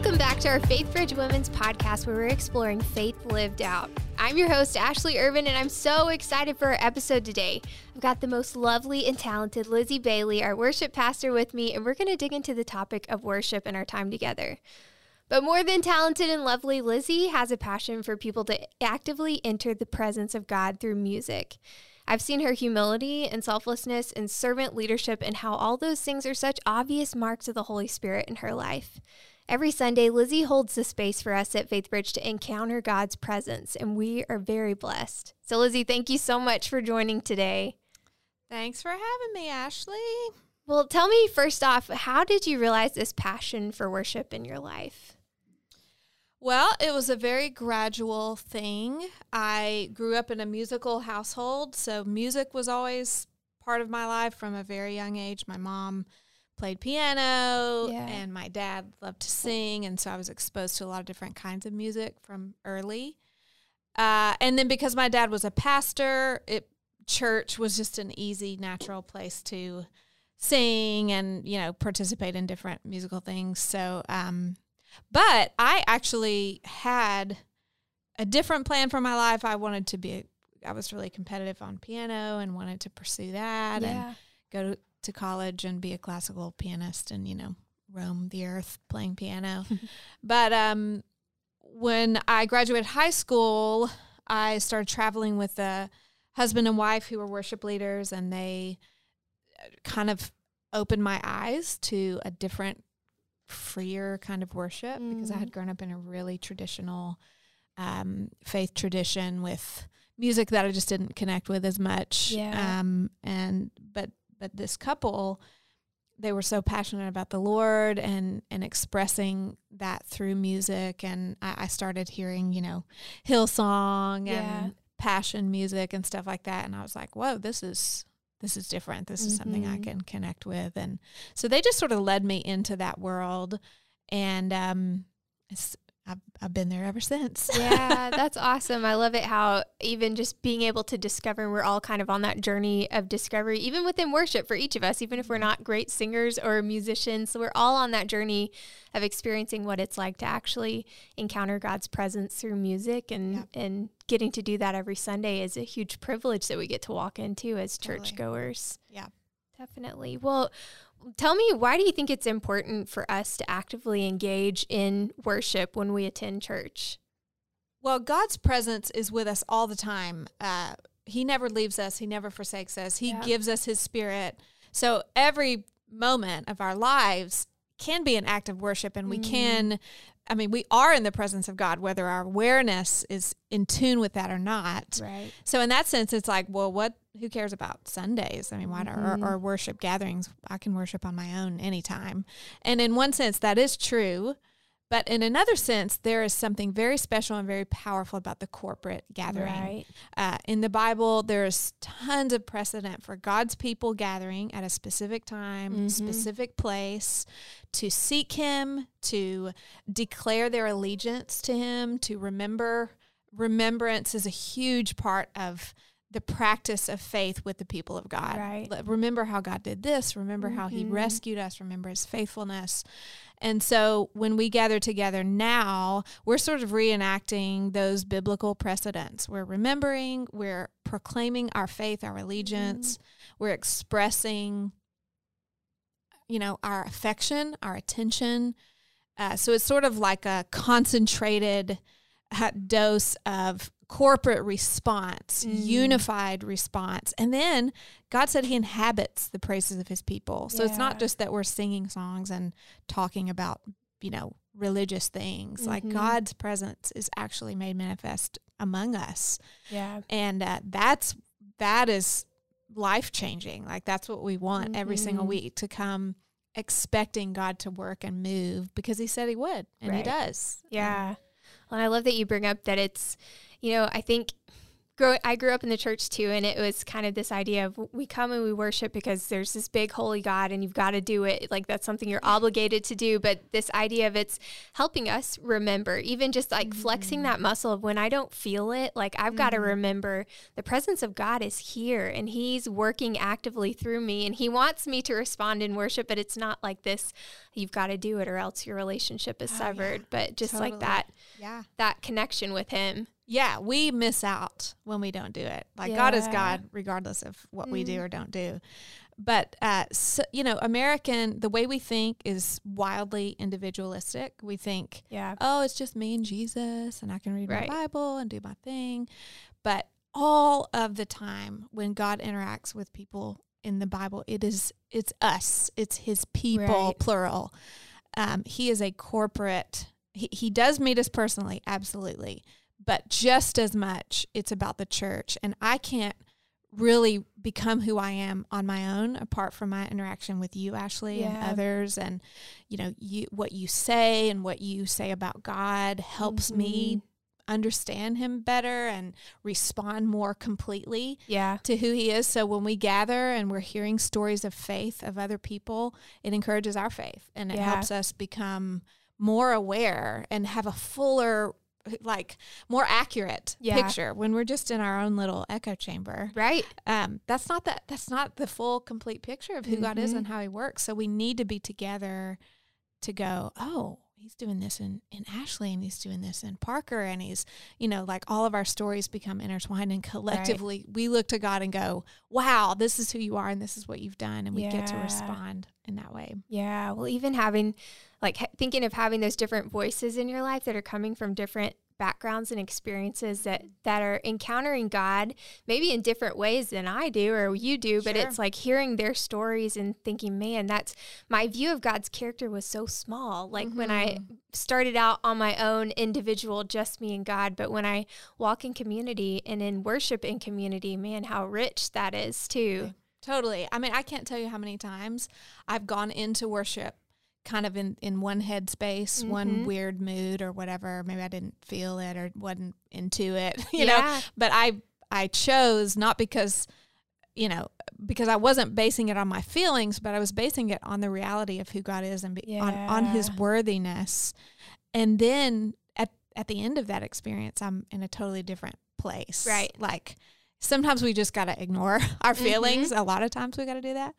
Welcome back to our Faith Bridge Women's podcast where we're exploring faith lived out. I'm your host, Ashley Irvin, and I'm so excited for our episode today. I've got the most lovely and talented Lizzie Bailey, our worship pastor, with me, and we're going to dig into the topic of worship and our time together. But more than talented and lovely, Lizzie has a passion for people to actively enter the presence of God through music. I've seen her humility and selflessness and servant leadership and how all those things are such obvious marks of the Holy Spirit in her life. Every Sunday, Lizzie holds the space for us at FaithBridge to encounter God's presence, and we are very blessed. So, Lizzie, thank you so much for joining today. Thanks for having me, Ashley. Well, tell me first off, how did you realize this passion for worship in your life? Well, it was a very gradual thing. I grew up in a musical household, so music was always part of my life from a very young age. My mom played piano yeah. and my dad loved to sing, and so I was exposed to a lot of different kinds of music from early. Uh, and then because my dad was a pastor, it church was just an easy, natural place to sing and you know participate in different musical things. So um, but I actually had a different plan for my life. I wanted to be, I was really competitive on piano and wanted to pursue that yeah. and go to, to college and be a classical pianist and, you know, roam the earth playing piano. but um, when I graduated high school, I started traveling with a husband and wife who were worship leaders, and they uh, kind of opened my eyes to a different freer kind of worship mm. because I had mm. grown up in a really traditional um, faith tradition with music that I just didn't connect with as much. Yeah. Um, and but but this couple, they were so passionate about the Lord and and expressing that through music. And I, I started hearing, you know, Hillsong yeah. and passion music and stuff like that. And I was like, whoa, this is this is different. This is mm-hmm. something I mm-hmm. can connect with. And so they just sort of led me into that world. And um, I've, I've been there ever since. yeah, that's awesome. I love it how even just being able to discover, we're all kind of on that journey of discovery, even within worship for each of us, even if we're mm-hmm. not great singers or musicians. So we're all on that journey of experiencing what it's like to actually encounter God's presence through music and, yep. and getting to do that every Sunday is a huge privilege that we get to walk into as churchgoers. Yeah. Definitely. Well, tell me why do you think it's important for us to actively engage in worship when we attend church? Well, God's presence is with us all the time. Uh, he never leaves us, He never forsakes us, He yeah. gives us His Spirit. So every moment of our lives can be an act of worship, and we mm. can I mean, we are in the presence of God, whether our awareness is in tune with that or not. Right. So, in that sense, it's like, well, what? Who cares about Sundays? I mean, why mm-hmm. or, or worship gatherings? I can worship on my own anytime. And in one sense, that is true. But in another sense, there is something very special and very powerful about the corporate gathering. Right. Uh, in the Bible, there's tons of precedent for God's people gathering at a specific time, mm-hmm. specific place to seek Him, to declare their allegiance to Him, to remember. Remembrance is a huge part of the practice of faith with the people of God. Right. Remember how God did this. Remember mm-hmm. how He mm-hmm. rescued us. Remember His faithfulness. And so when we gather together now, we're sort of reenacting those biblical precedents. We're remembering, we're proclaiming our faith, our allegiance, mm. we're expressing, you know, our affection, our attention. Uh, so it's sort of like a concentrated dose of corporate response, mm. unified response. And then God said he inhabits the praises of his people. So yeah. it's not just that we're singing songs and talking about, you know, religious things. Mm-hmm. Like God's presence is actually made manifest among us. Yeah. And uh, that's that is life changing. Like that's what we want mm-hmm. every single week to come expecting God to work and move because he said he would and right. he does. Yeah. Well, I love that you bring up that it's you know, I think grow, I grew up in the church too, and it was kind of this idea of we come and we worship because there's this big holy God, and you've got to do it. Like that's something you're obligated to do. But this idea of it's helping us remember, even just like mm-hmm. flexing that muscle of when I don't feel it, like I've mm-hmm. got to remember the presence of God is here, and He's working actively through me, and He wants me to respond in worship. But it's not like this. You've got to do it, or else your relationship is oh, severed. Yeah. But just totally. like that, yeah, that connection with Him yeah, we miss out when we don't do it. Like yeah. God is God, regardless of what mm. we do mm. or don't do. But uh, so, you know, American, the way we think is wildly individualistic. We think, yeah, oh, it's just me and Jesus, and I can read right. my Bible and do my thing. But all of the time, when God interacts with people in the Bible, it is it's us, it's His people, right. plural. Um, he is a corporate. He, he does meet us personally, absolutely but just as much it's about the church and i can't really become who i am on my own apart from my interaction with you ashley yeah. and others and you know you what you say and what you say about god helps mm-hmm. me understand him better and respond more completely yeah. to who he is. So when we gather and we're hearing stories of faith of other people, it encourages our faith and it yeah. helps us become more aware and have a fuller like more accurate yeah. picture when we're just in our own little echo chamber. Right. Um, that's not that that's not the full complete picture of who mm-hmm. God is and mm-hmm. how he works. So we need to be together to go, oh, he's doing this in, in Ashley and he's doing this in Parker and he's, you know, like all of our stories become intertwined and collectively right. we look to God and go, wow, this is who you are and this is what you've done. And we yeah. get to respond in that way. Yeah. Well, even having like thinking of having those different voices in your life that are coming from different backgrounds and experiences that that are encountering God maybe in different ways than I do or you do but it's like hearing their stories and thinking man that's my view of God's character was so small like mm-hmm. when I mm-hmm. started out on my own individual just me and God but when I walk in community and in worship in community man how rich that is too Totally. I mean, I can't tell you how many times I've gone into worship kind of in, in one headspace, mm-hmm. one weird mood or whatever. Maybe I didn't feel it or wasn't into it, you yeah. know. But I I chose not because you know because I wasn't basing it on my feelings, but I was basing it on the reality of who God is and be, yeah. on on His worthiness. And then at at the end of that experience, I'm in a totally different place. Right, like sometimes we just got to ignore our feelings. Mm-hmm. A lot of times we got to do that.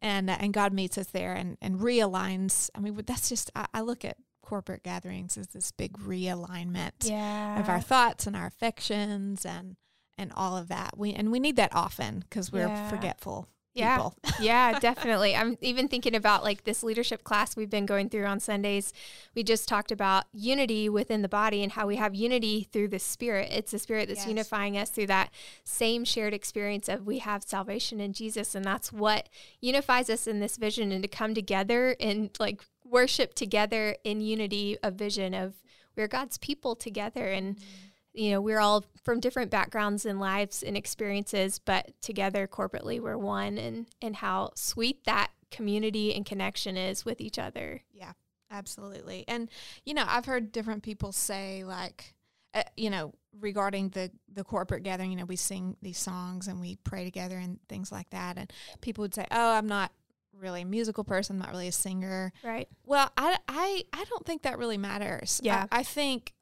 And, uh, and God meets us there and, and realigns. I mean, that's just, I, I look at corporate gatherings as this big realignment yeah. of our thoughts and our affections and, and all of that. We, and we need that often because we're yeah. forgetful yeah. yeah, definitely. I'm even thinking about like this leadership class we've been going through on Sundays. We just talked about unity within the body and how we have unity through the spirit. It's the spirit that's yes. unifying us through that same shared experience of we have salvation in Jesus and that's what unifies us in this vision and to come together and like worship together in unity of vision of we're God's people together and mm-hmm you know, we're all from different backgrounds and lives and experiences, but together corporately we're one and and how sweet that community and connection is with each other. Yeah, absolutely. And you know, I've heard different people say like uh, you know, regarding the the corporate gathering, you know, we sing these songs and we pray together and things like that and people would say, "Oh, I'm not really a musical person, I'm not really a singer." Right. Well, I I I don't think that really matters. Yeah. I, I think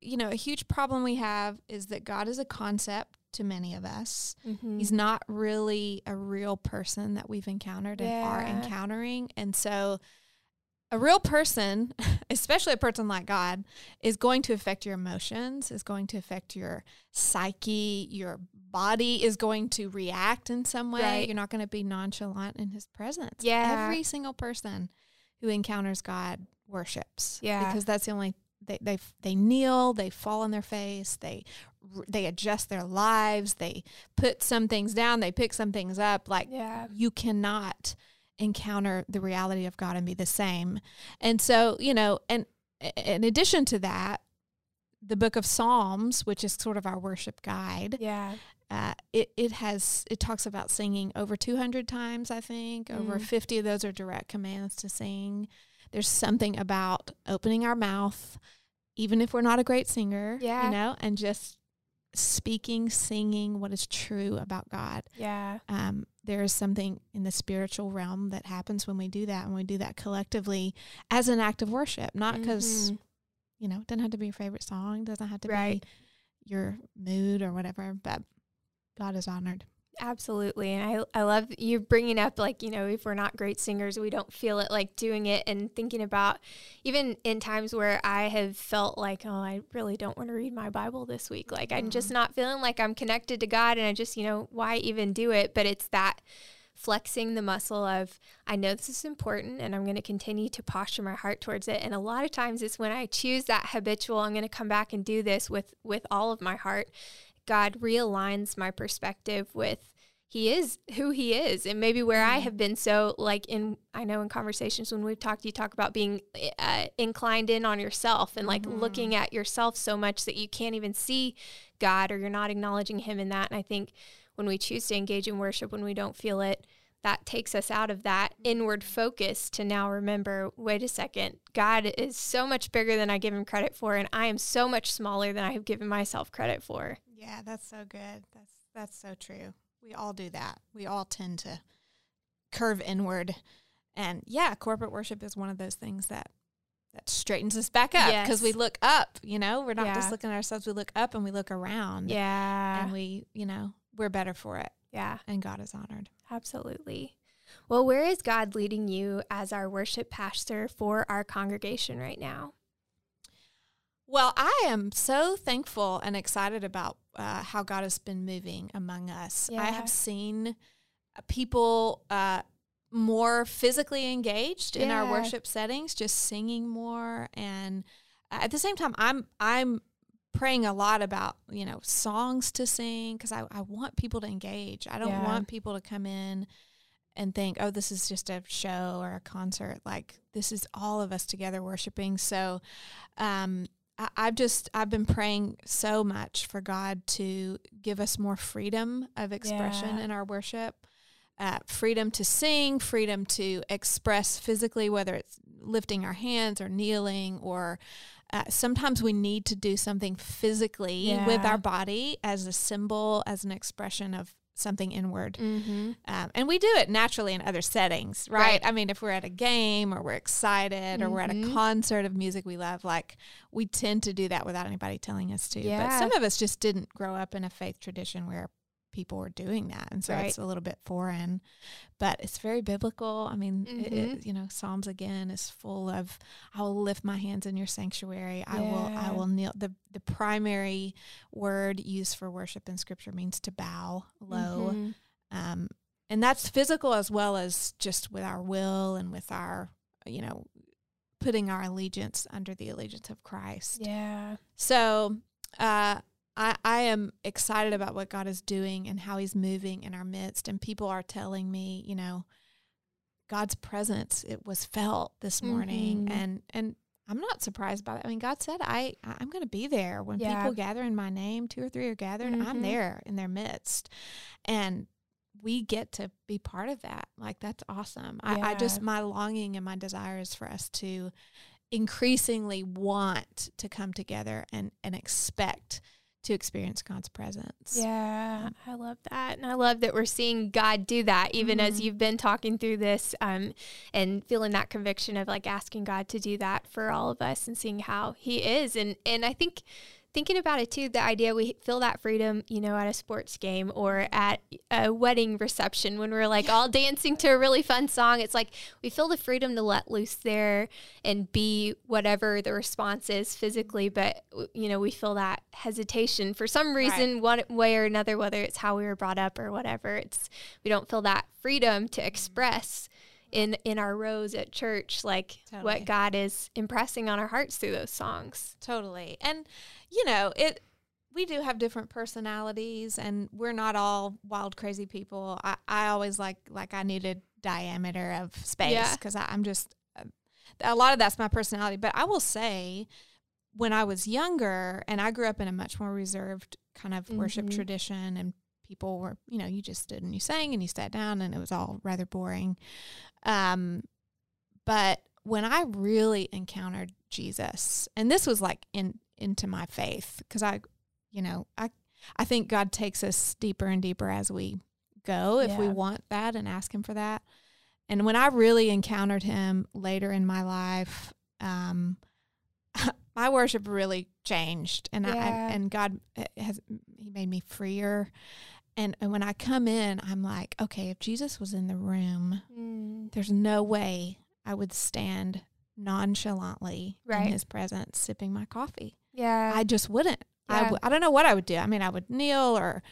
you know, a huge problem we have is that God is a concept to many of us. Mm-hmm. He's not really a real person that we've encountered yeah. and are encountering. And so a real person, especially a person like God, is going to affect your emotions, is going to affect your psyche, your body is going to react in some way. Right. You're not going to be nonchalant in his presence. Yeah. Every single person who encounters God worships. Yeah. Because that's the only they they they kneel, they fall on their face, they they adjust their lives, they put some things down, they pick some things up. Like yeah. you cannot encounter the reality of God and be the same. And so, you know, and in addition to that, the book of Psalms, which is sort of our worship guide. Yeah. Uh, it, it has it talks about singing over 200 times i think mm. over 50 of those are direct commands to sing there's something about opening our mouth even if we're not a great singer, yeah. you know, and just speaking, singing what is true about God. Yeah. Um, there is something in the spiritual realm that happens when we do that, and we do that collectively as an act of worship, not because Mhm. you know, it doesn't have to be your favorite song, doesn't have to Right. be your mood or whatever, but God is honored. Absolutely. And I, I love you bringing up, like, you know, if we're not great singers, we don't feel it like doing it and thinking about even in times where I have felt like, oh, I really don't want to read my Bible this week. Like, I'm just mm. not feeling like I'm connected to God. And I just, you know, why even do it? But it's that flexing the muscle of, I know this is important and I'm going to continue to posture my heart towards it. And a lot of times it's when I choose that habitual, I'm going to come back and do this with, with all of my heart. God realigns my perspective with he is who he is. And maybe where i have been so like in i know in conversations when we've talked you talk about being uh, inclined in on yourself and like Mhm. looking at yourself so much that you can't even see god or you're not acknowledging him in that. And i think when we choose to engage in worship when we don't feel it that takes us out of that inward focus to now remember wait a second god is so much bigger than i give him credit for and i am so much smaller than i have given myself credit for Yeah, that's so good. That's that's so true. We all do that. We all tend to curve inward. And yeah, corporate worship is one of those things that that straightens us back up because we look up, you know? We're not Yeah. just looking at ourselves, we look up and we look around. yeah And we, you know, we're better for it yeah and God is honored. Absolutely. Well, where is God leading you as our worship pastor for our congregation right now? Well, I am so thankful and excited about uh, how God has been moving among us. I have seen uh, people uh, more physically engaged in our worship settings, just singing more, and at the same time, I'm I'm praying a lot about you know songs to sing because I, I want people to engage. I don't Yeah. want people to come in and think, oh, this is just a show or a concert. Like this is all of us together worshiping. So, um, I, I've just I've been praying so much for God to give us more freedom of expression Yeah. in our worship. Uh, freedom to sing, freedom to express physically, whether it's lifting our hands or kneeling, or uh, sometimes we need to do something physically with our body as a symbol, as an expression of something inward. Mm-hmm. Um, and we do it naturally in other settings, right? Right. I mean, if we're at a game or we're excited or we're at a Mhm. concert of music we love, like we tend to do that without anybody telling us to. But some of us just didn't grow up in a faith tradition where people were doing that. And so Right. it's a little bit foreign, but it's very biblical. I mean, it- Mhm. it, you know, Psalms again is full of, I will lift my hands in your sanctuary. I will, I will kneel. The, the primary word used for worship in scripture means to bow low Mhm. um, and that's physical as well as just with our will and with our you know putting our allegiance under the allegiance of christ Yeah. so uh, I, I am excited about what god is doing and how he's moving in our midst. And people are telling me you know god's presence it was felt this morning. Mhm. and and i'm not surprised by that. I mean god said i i'm going to be there. When Yeah. people gather in my name two or three are gathered i'm Mhm. there in their midst. And we get to be part of that. Like that's awesome. I, I just my longing and my desire is for us to increasingly want to come together and and expect to experience god's presence Yeah, I love that. And I love that we're seeing God do that, even as Mhm. you've been talking through this um, and feeling that conviction of like asking God to do that for all of us and seeing how He is. And, and I think thinking about it too, the idea we feel that freedom, you know, at a sports game or at a wedding reception when we're like all dancing to a really fun song. It's like we feel the freedom to let loose there and be whatever the response is physically, but you know, we feel that hesitation for some reason, one way or another, whether it's how we were brought up or whatever. It's we don't feel that freedom to mm-hmm. express in in our rows at church, like Totally. what God is impressing on our hearts through those songs. totally and you know it we do have different personalities and we're not all wild crazy people i, I always like like i needed diameter of space Yeah. because i'm just a lot of that's my personality but i will say when i was younger and i grew up in a much more reserved kind of worship Mhm. tradition and people were you know you just stood and you sang and you sat down and it was all rather boring um but when I really encountered Jesus, and this was like in into my faith, because I, you know, I I think God takes us deeper and deeper as we go if we want that and ask Him for that. And when I really encountered Him later in my life, um, my worship really changed, and I, and God has He made me freer. And, and when I come in, I'm like, okay, if Jesus was in the room, Mm. there's no way I would stand nonchalantly Right. in his presence sipping my coffee. Yeah. I just wouldn't. I Yeah. w- I don't know what I would do. I mean, I would kneel or,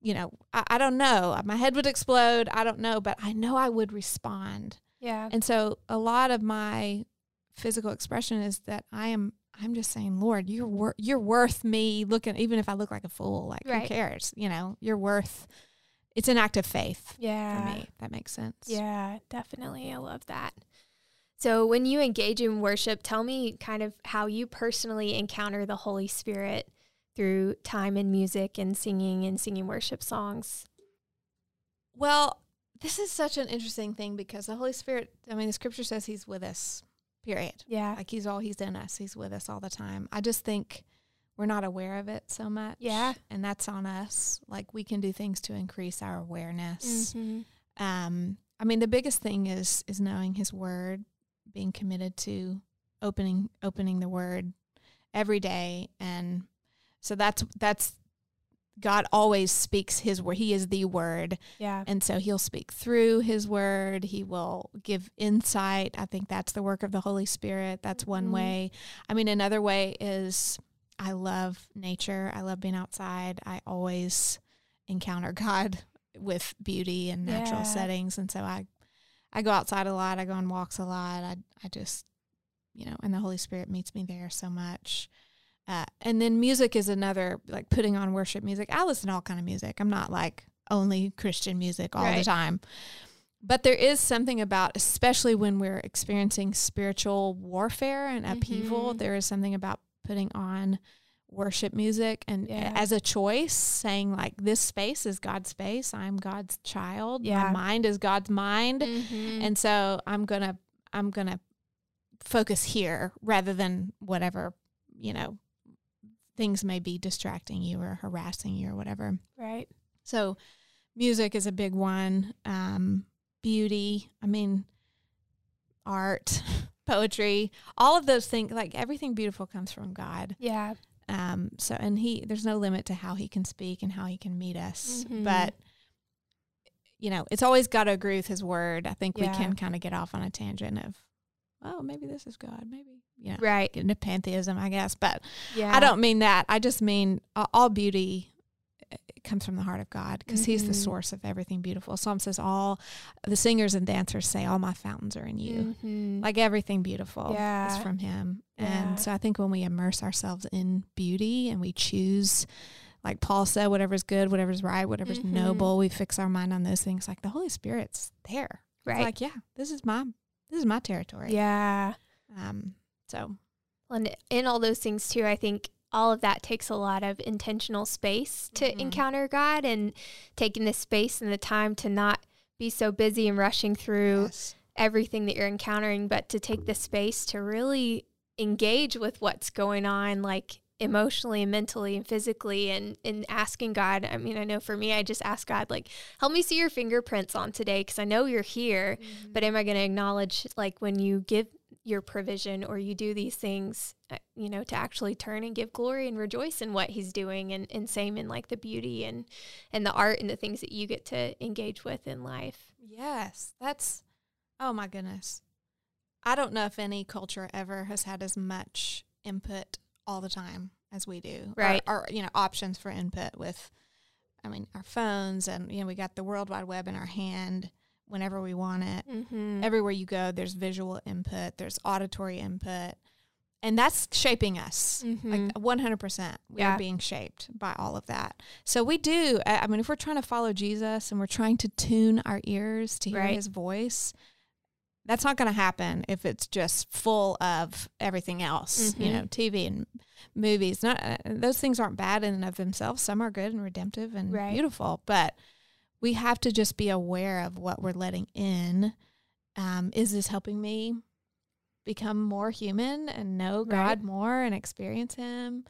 you know, I, I don't know. My head would explode. I don't know, but I know I would respond. yeah. And so a lot of my physical expression is that I am. I'm just saying, Lord, you're wor- you're worth me looking. Even if I look like a fool, like Right. who cares? You know, you're worth. It's an act of faith Yeah. for me. That makes sense. Yeah, definitely. I love that. So, when you engage in worship, tell me kind of how you personally encounter the Holy Spirit through time and music and singing and singing worship songs. Well, this is such an interesting thing because the Holy Spirit, I mean, the scripture says he's with us, period. Yeah. Like he's all, he's in us. He's with us all the time. I just think we're not aware of it so much. Yeah. And that's on us. Like we can do things to increase our awareness. Mhm. Um, I mean, the biggest thing is, is knowing his word, being committed to opening, opening the word every day. And so that's, that's, God always speaks his word. He is the word. Yeah. And so he'll speak through his word. He will give insight. I think that's the work of the Holy Spirit. That's one Mhm. way. I mean, another way is I love nature. I love being outside. I always encounter God with beauty and natural Yeah. settings. And so I, I go outside a lot. I go on walks a lot. I, I just, you know, and the Holy Spirit meets me there so much. Uh, and then music is another like putting on worship music. I listen to all kind of music. I'm not like only Christian music all the time. But there is something about, especially when we're experiencing spiritual warfare and upheaval, Mhm. there is something about putting on worship music and Yeah. as a choice, saying like, "This space is God's space. I'm God's child. Yeah. My mind is God's mind." Mhm. and so i'm gonna i'm gonna focus here rather than whatever you know things may be distracting you or harassing you or whatever right. so music is a big one um beauty i mean art poetry all of those things like everything beautiful comes from god Yeah. um so and he there's no limit to how he can speak and how he can meet us Mhm. but you know it's always got to agree with his word i think we can kind of get off on a tangent of oh maybe this is god maybe you know Right. get into pantheism i guess but Yeah. i don't mean that i just mean uh, all beauty uh, comes from the heart of god because he's the Mhm. source of everything beautiful psalm says all the singers and dancers say all my fountains are in you Mhm. like everything beautiful Yeah. is from him Yeah. and so i think when we immerse ourselves in beauty and we choose like paul said whatever's good whatever's right whatever's Mhm. noble we fix our mind on those things like the holy spirit's there It's Right. like yeah this is my this is my territory yeah. um so And in all those things too, I think all of that takes a lot of intentional space to Mhm. encounter God and taking the space and the time to not be so busy and rushing through yes. everything that you're encountering, but to take the space to really engage with what's going on, like emotionally and mentally and physically and, and asking God. I mean, I know for me, I just ask God, like, help me see your fingerprints on today because I know you're here, but am I going to acknowledge, like, when you give your provision or you do these things, uh, you know, to actually turn and give glory and rejoice in what he's doing and, and same in like the beauty and, and the art and the things that you get to engage with in life. yes that's oh my goodness i don't know if any culture ever has had as much input all the time as we do Right. our, you know options for input with i mean our phones and you know we got the world wide web in our hand whenever we want it Mm-hmm. everywhere you go there's visual input there's auditory input and that's shaping us like 100% we Yeah. are being shaped by all of that so we do i I mean if we're trying to follow jesus and we're trying to tune our ears to hear Right. his voice that's not going to happen if it's just full of everything else you Mhm. know tv and movies not uh, those things aren't bad in and of themselves some are good and redemptive and Right. beautiful but we have to just be aware of what we're letting in um, is this helping me become more human and know Right. god more and experience him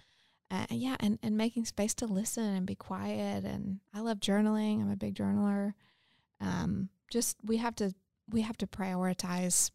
uh, yeah, and, and making space to listen and be quiet. And I love journaling. I'm a big journaler. Um, just we have to we have to prioritize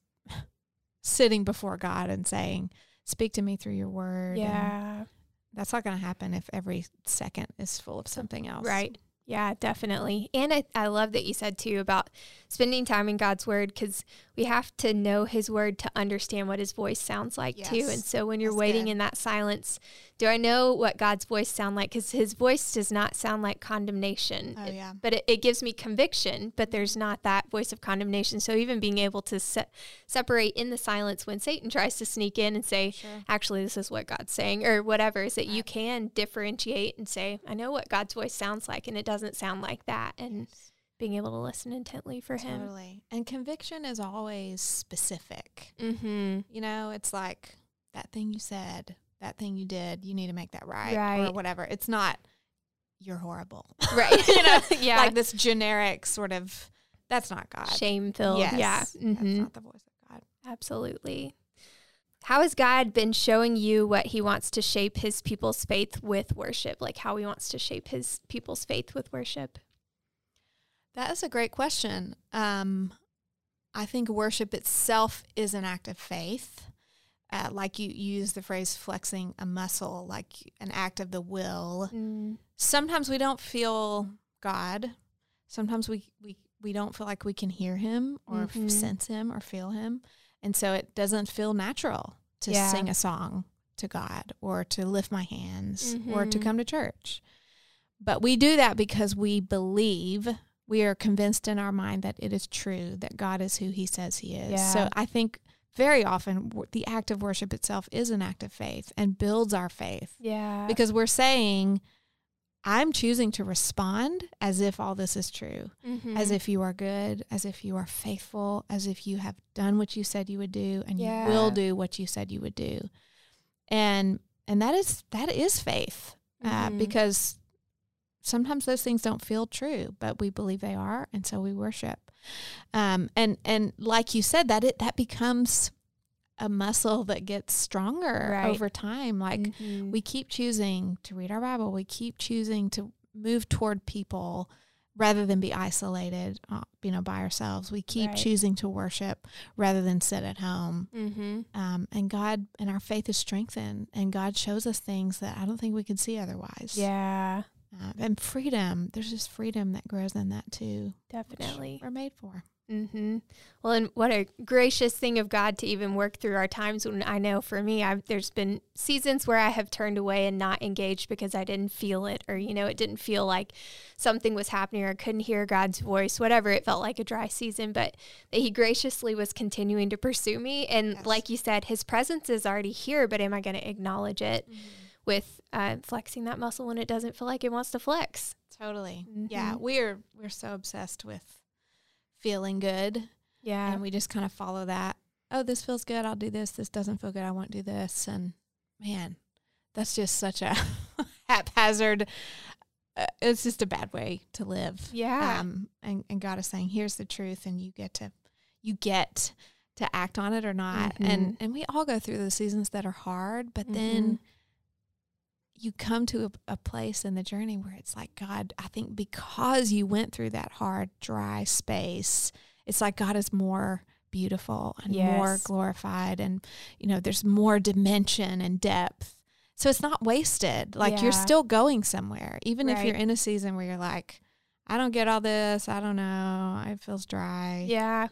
sitting before God and saying, "Speak to me through your word." And Yeah. that's not going to happen if every second is full of something else. Right. Yeah, definitely. And I, I love that you said too about spending time in God's word because we have to know his word to understand what his voice sounds like too. And so when you're That's waiting good. in that silence, do I know what God's voice sound like? Because his voice does not sound like condemnation. Oh yeah. but it, it gives me conviction, but there's not that voice of condemnation. So even being able to se- separate in the silence when Satan tries to sneak in and say, Sure. actually, this is what God's saying, or whatever, is that you can differentiate and say, I know what God's voice sounds like, and it doesn't sound like that. And being able to listen intently for Him. Totally. And conviction is always specific. Mm-hmm. You know, it's like that thing you said, that thing you did, you need to make that right, or whatever. It's not you're horrible. Right. you know, yeah. like this generic sort of that's not God. Shame filled. Yes, Yeah. That's hmm not the voice of God. Absolutely. How has God been showing you what He wants to shape His people's faith with worship? Like how He wants to shape His people's faith with worship? That is a great question. Um, I think worship itself is an act of faith. Uh, like you, you use the phrase flexing a muscle, like an act of the will. Mm. Sometimes we don't feel God. Sometimes we, we, we don't feel like we can hear him or f- Mhm. sense him or feel him. And so it doesn't feel natural to Yeah. sing a song to God or to lift my hands or to Mhm. come to church. But we do that because we believe, we are convinced in our mind that it is true, that God is who he says he is. So I think very often the act of worship itself is an act of faith and builds our faith Yeah. because we're saying, I'm choosing to respond as if all this is true, Mhm. as if you are good, as if you are faithful, as if you have done what you said you would do and you will do what you said you would do. And and that is that is faith uh, Mhm. because sometimes those things don't feel true, but we believe they are, and so we worship. Um, and and like you said, that it that becomes a muscle that gets stronger Right. over time. Like Mhm. we keep choosing to read our Bible. We keep choosing to move toward people rather than be isolated, uh, you know, by ourselves. We keep Right. choosing to worship rather than sit at home. Mhm. Um, and God and our faith is strengthened, and God shows us things that I don't think we could see otherwise. Yeah. Uh, and freedom. There's just freedom that grows in that too. Definitely. we're made for. Mm-hmm. Well, and what a gracious thing of God to even work through our times when I know for me, I've, there's been seasons where I have turned away and not engaged because I didn't feel it or, you know, it didn't feel like something was happening or I couldn't hear God's voice, whatever. It felt like a dry season, but that He graciously was continuing to pursue me. And Yes. like you said, His presence is already here, but am I going to acknowledge it with uh, flexing that muscle when it doesn't feel like it wants to flex? Totally. Yeah, Mhm. we're we're so obsessed with feeling good Yeah. and we just kind of follow that. Oh, this feels good. I'll do this. This doesn't feel good. I won't do this. And man, that's just such a haphazard. Uh, it's just a bad way to live. Yeah. Um, and and God is saying, here's the truth, and you get to, you get to act on it or not. And and we all go through the seasons that are hard, but then you come to a, a place in the journey where it's like God. I think because you went through that hard, dry space, it's like God is more beautiful and more glorified, and you know, there's more dimension and depth. So it's not wasted. Like you're still going somewhere, even if you're in a season where you're like, I don't get all this. I don't know. It feels dry. yeah.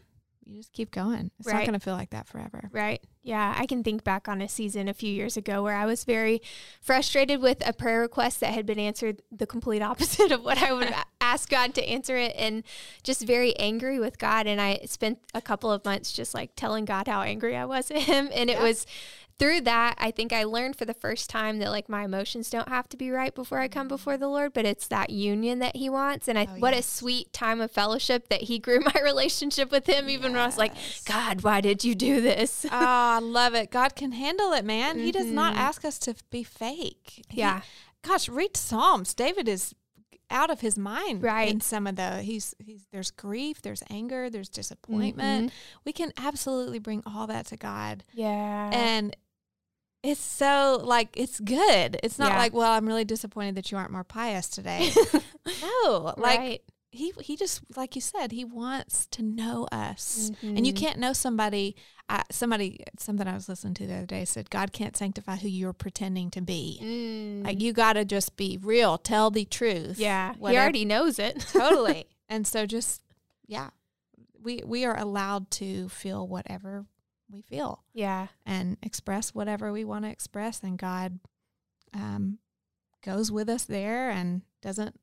You just keep going. It's not going to feel like that forever. Right. Yeah. I can think back on a season a few years ago where I was very frustrated with a prayer request that had been answered the complete opposite of what I would ask God to answer it and just very angry with God. And I spent a couple of months just like telling God how angry I was at Him. And it Yeah. was through that, I think I learned for the first time that like my emotions don't have to be right before I come before the Lord, but it's that union that He wants. And I, Oh, what a sweet time of fellowship that He grew my relationship with Him, even when I was like, God, why did you do this? oh, I love it. God can handle it, man. He does not Mhm. ask us to be fake. He- Yeah. gosh, read Psalms. David is out of his mind Right. in some of the he's he's there's grief, there's anger, there's disappointment. Mhm. We can absolutely bring all that to God. Yeah. And it's so like it's good. It's not Yeah. like, well, I'm really disappointed that you aren't more pious today. no, like right. he he just like you said, he wants to know us, and you Mhm. can't know somebody. Uh, somebody something I was listening to the other day said God can't sanctify who you're pretending to be. Mm. Like you got to just be real, tell the truth. yeah, he already knows it. totally. And so just yeah, we we are allowed to feel whatever we feel yeah, and express whatever we want to express, and God um, goes with us there and doesn't.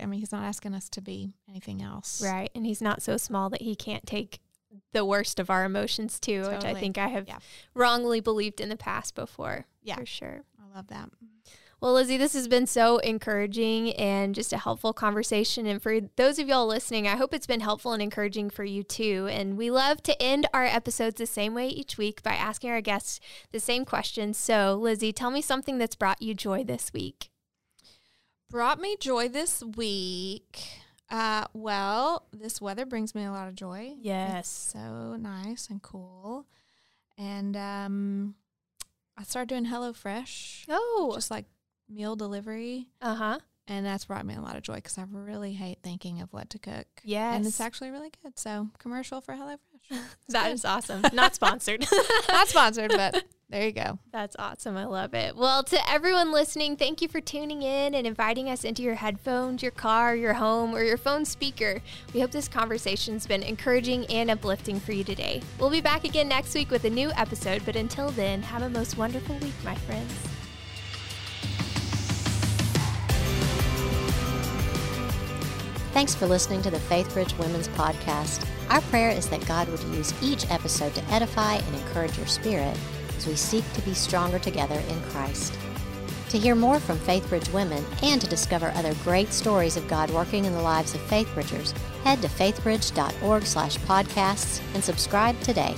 I mean, He's not asking us to be anything else. right. And he's not so small that he can't take the worst of our emotions too, which I think I have Yeah. wrongly believed in the past before. Yeah. for sure. I love that. Well, Lizzie, this has been so encouraging and just a helpful conversation. And for those of y'all listening, I hope it's been helpful and encouraging for you too. And we love to end our episodes the same way each week by asking our guests the same question. So, Lizzie, tell me something that's brought you joy this week. Brought me joy this week. Uh, well, this weather brings me a lot of joy. Yes. It's so nice and cool. And um, I started doing HelloFresh, Oh, just like meal delivery. uh huh. And that's brought me a lot of joy because I really hate thinking of what to cook. Yes. And it's actually really good. So, commercial for HelloFresh. That good. is awesome. Not sponsored. not sponsored, but there you go. That's awesome. I love it. Well, to everyone listening, thank you for tuning in and inviting us into your headphones, your car, your home, or your phone speaker. We hope this conversation's been encouraging and uplifting for you today. We'll be back again next week with a new episode, but until then, have a most wonderful week, my friends. Thanks for listening to the Faithbridge Women's Podcast. Our prayer is that God would use each episode to edify and encourage your spirit as we seek to be stronger together in Christ. To hear more from Faithbridge women and to discover other great stories of God working in the lives of Faithbridgers, head to faithbridge.org/podcasts and subscribe today.